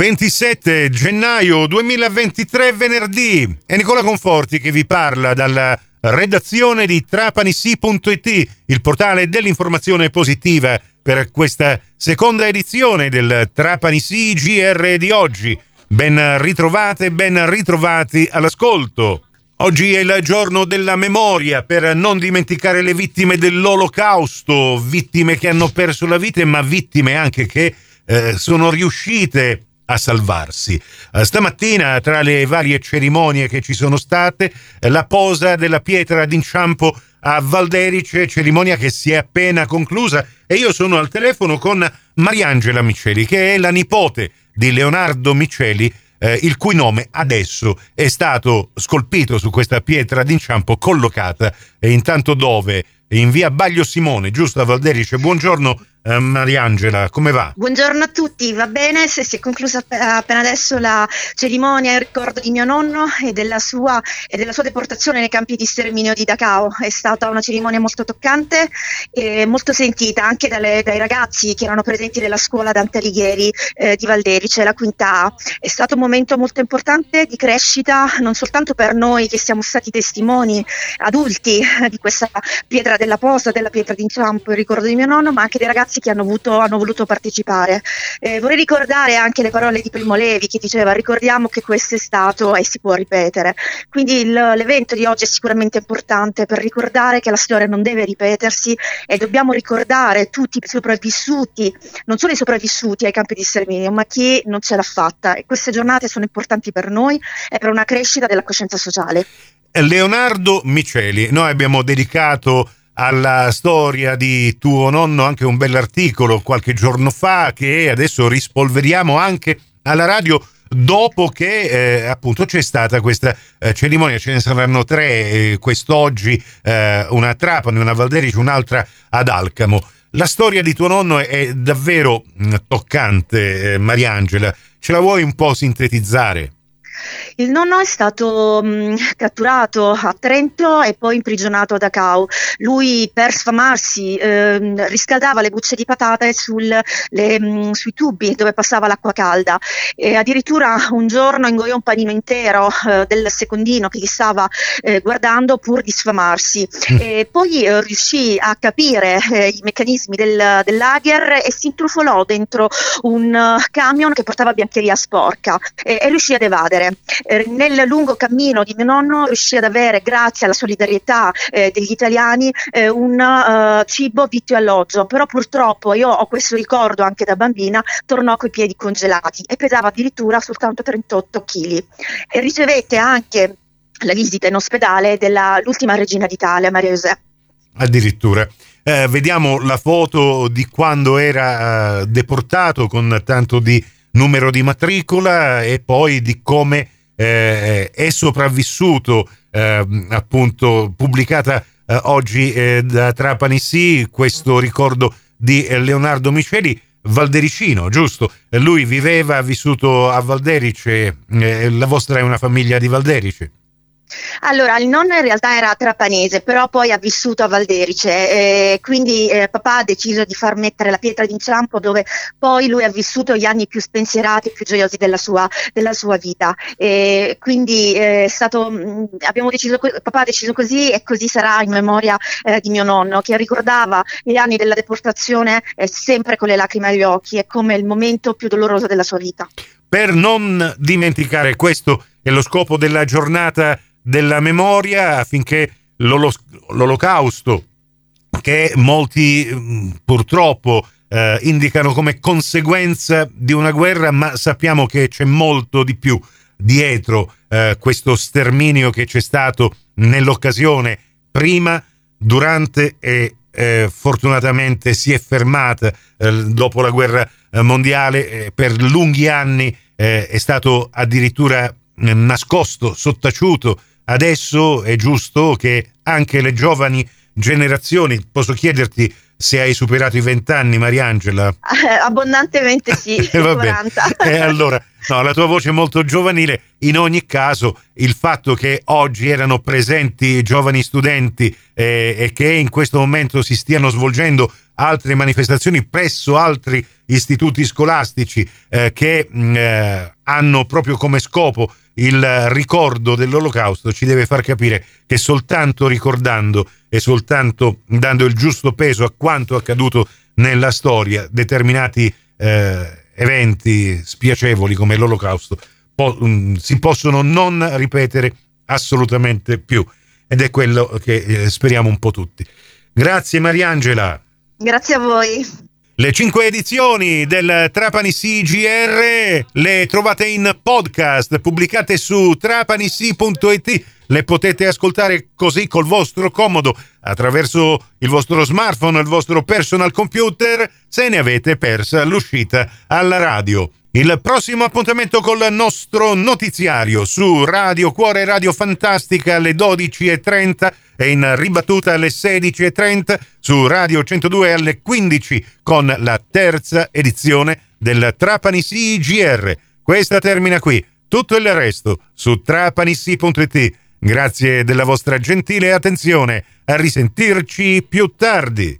27 gennaio 2023 venerdì è Nicola Conforti che vi parla dalla redazione di trapanisi.it, il portale dell'informazione positiva per questa seconda edizione del Trapanisi GR di oggi. Ben ritrovate, ben ritrovati all'ascolto. Oggi è il giorno della memoria per non dimenticare le vittime dell'olocausto, vittime che hanno perso la vita, ma vittime anche che eh, sono riuscite a salvarsi. Uh, stamattina, tra le varie cerimonie che ci sono state, la posa della pietra d'inciampo a Valderice, cerimonia che si è appena conclusa e io sono al telefono con Mariangela Miceli, che è la nipote di Leonardo Miceli, eh, il cui nome adesso è stato scolpito su questa pietra d'inciampo collocata e intanto dove? In via Baglio Simone, giusto a Valderice. Buongiorno eh, Mariangela, come va? Buongiorno a tutti, va bene? Si è conclusa appena adesso la cerimonia in ricordo di mio nonno e della, sua, e della sua deportazione nei campi di sterminio di Dachau. È stata una cerimonia molto toccante e molto sentita anche dalle, dai ragazzi che erano presenti nella scuola Dante Alighieri eh, di Valderice, la quinta A. È stato un momento molto importante di crescita non soltanto per noi che siamo stati testimoni adulti di questa pietra della posa, della pietra d'inciampo in ricordo di mio nonno, ma anche dei ragazzi che hanno, avuto, hanno voluto partecipare. Eh, vorrei ricordare anche le parole di Primo Levi che diceva ricordiamo che questo è stato e si può ripetere. Quindi il, l'evento di oggi è sicuramente importante per ricordare che la storia non deve ripetersi e dobbiamo ricordare tutti i sopravvissuti, non solo i sopravvissuti ai campi di sterminio, ma chi non ce l'ha fatta. E queste giornate sono importanti per noi e per una crescita della coscienza sociale. Leonardo Miceli, noi abbiamo dedicato alla storia di tuo nonno anche un bell'articolo qualche giorno fa che adesso rispolveriamo anche alla radio dopo che eh, appunto c'è stata questa eh, cerimonia, ce ne saranno tre eh, quest'oggi, eh, una a Trapani, una a Valderici, un'altra ad Alcamo. La storia di tuo nonno è davvero mh, toccante, eh, Mariangela. Ce la vuoi un po' sintetizzare? Il nonno è stato mh, catturato a Trento e poi imprigionato a Dachau. Lui per sfamarsi eh, riscaldava le bucce di patate sul, le, mh, sui tubi dove passava l'acqua calda e addirittura un giorno ingoiò un panino intero eh, del secondino che gli stava eh, guardando pur di sfamarsi. Mm. E poi eh, riuscì a capire eh, i meccanismi del, del, lager e si intrufolò dentro un uh, camion che portava biancheria sporca e, e riuscì ad evadere. Eh, nel lungo cammino di mio nonno riuscì ad avere, grazie alla solidarietà eh, degli italiani, eh, un uh, cibo, vitto e alloggio, però purtroppo io ho questo ricordo anche da bambina, tornò coi piedi congelati e pesava addirittura soltanto 38 kg. Ricevette anche la visita in ospedale dell'ultima regina d'Italia, Maria José. Addirittura. Eh, vediamo la foto di quando era uh, deportato con tanto di numero di matricola e poi di come eh, è sopravvissuto, eh, appunto pubblicata eh, oggi eh, da Trapani Sì, questo ricordo di Leonardo Miceli. Valdericino, giusto? Lui viveva, ha vissuto a Valderice, eh, la vostra è una famiglia di Valderice. Allora, il nonno in realtà era trapanese, però poi ha vissuto a Valderice, eh, quindi eh, papà ha deciso di far mettere la pietra d'inciampo dove poi lui ha vissuto gli anni più spensierati e più gioiosi della sua, della sua vita. E quindi eh, è stato, mm, abbiamo deciso, papà ha deciso così e così sarà in memoria eh, di mio nonno, che ricordava gli anni della deportazione eh, sempre con le lacrime agli occhi e come il momento più doloroso della sua vita. Per non dimenticare questo è lo scopo della giornata della memoria affinché l'olocausto, che molti mm, purtroppo eh, indicano come conseguenza di una guerra, ma sappiamo che c'è molto di più dietro eh, questo sterminio che c'è stato nell'occasione prima, durante e eh, fortunatamente si è fermata eh, dopo la guerra eh, mondiale. Eh, per lunghi anni è stato addirittura nascosto, sottaciuto Adesso è giusto che anche le giovani generazioni, posso chiederti se hai superato i 20 anni, Mariangela. Eh, abbondantemente sì, eh, 40. Eh, allora, no, la tua voce è molto giovanile. In ogni caso, il fatto che oggi erano presenti giovani studenti eh, e che in questo momento si stiano svolgendo altre manifestazioni presso altri istituti scolastici eh, che mh, mm, eh, hanno proprio come scopo il ricordo dell'olocausto ci deve far capire che soltanto ricordando e soltanto dando il giusto peso a quanto accaduto nella storia determinati eh, eventi spiacevoli come l'olocausto po- um, si possono non ripetere assolutamente più ed è quello che eh, speriamo un po' tutti. Grazie Mariangela. Grazie a voi. Le cinque edizioni del Trapani CGR le trovate in podcast pubblicate su trapanisi.it. Le potete ascoltare così col vostro comodo attraverso il vostro smartphone, il vostro personal computer, se ne avete persa l'uscita alla radio. Il prossimo appuntamento col nostro notiziario su Radio Cuore Radio Fantastica alle 12.30 e in ribattuta alle 16.30 su Radio 102 alle 15 con la terza edizione del Trapani CGR. Questa termina qui. Tutto il resto su trapanissi.it. Grazie della vostra gentile attenzione. A risentirci più tardi.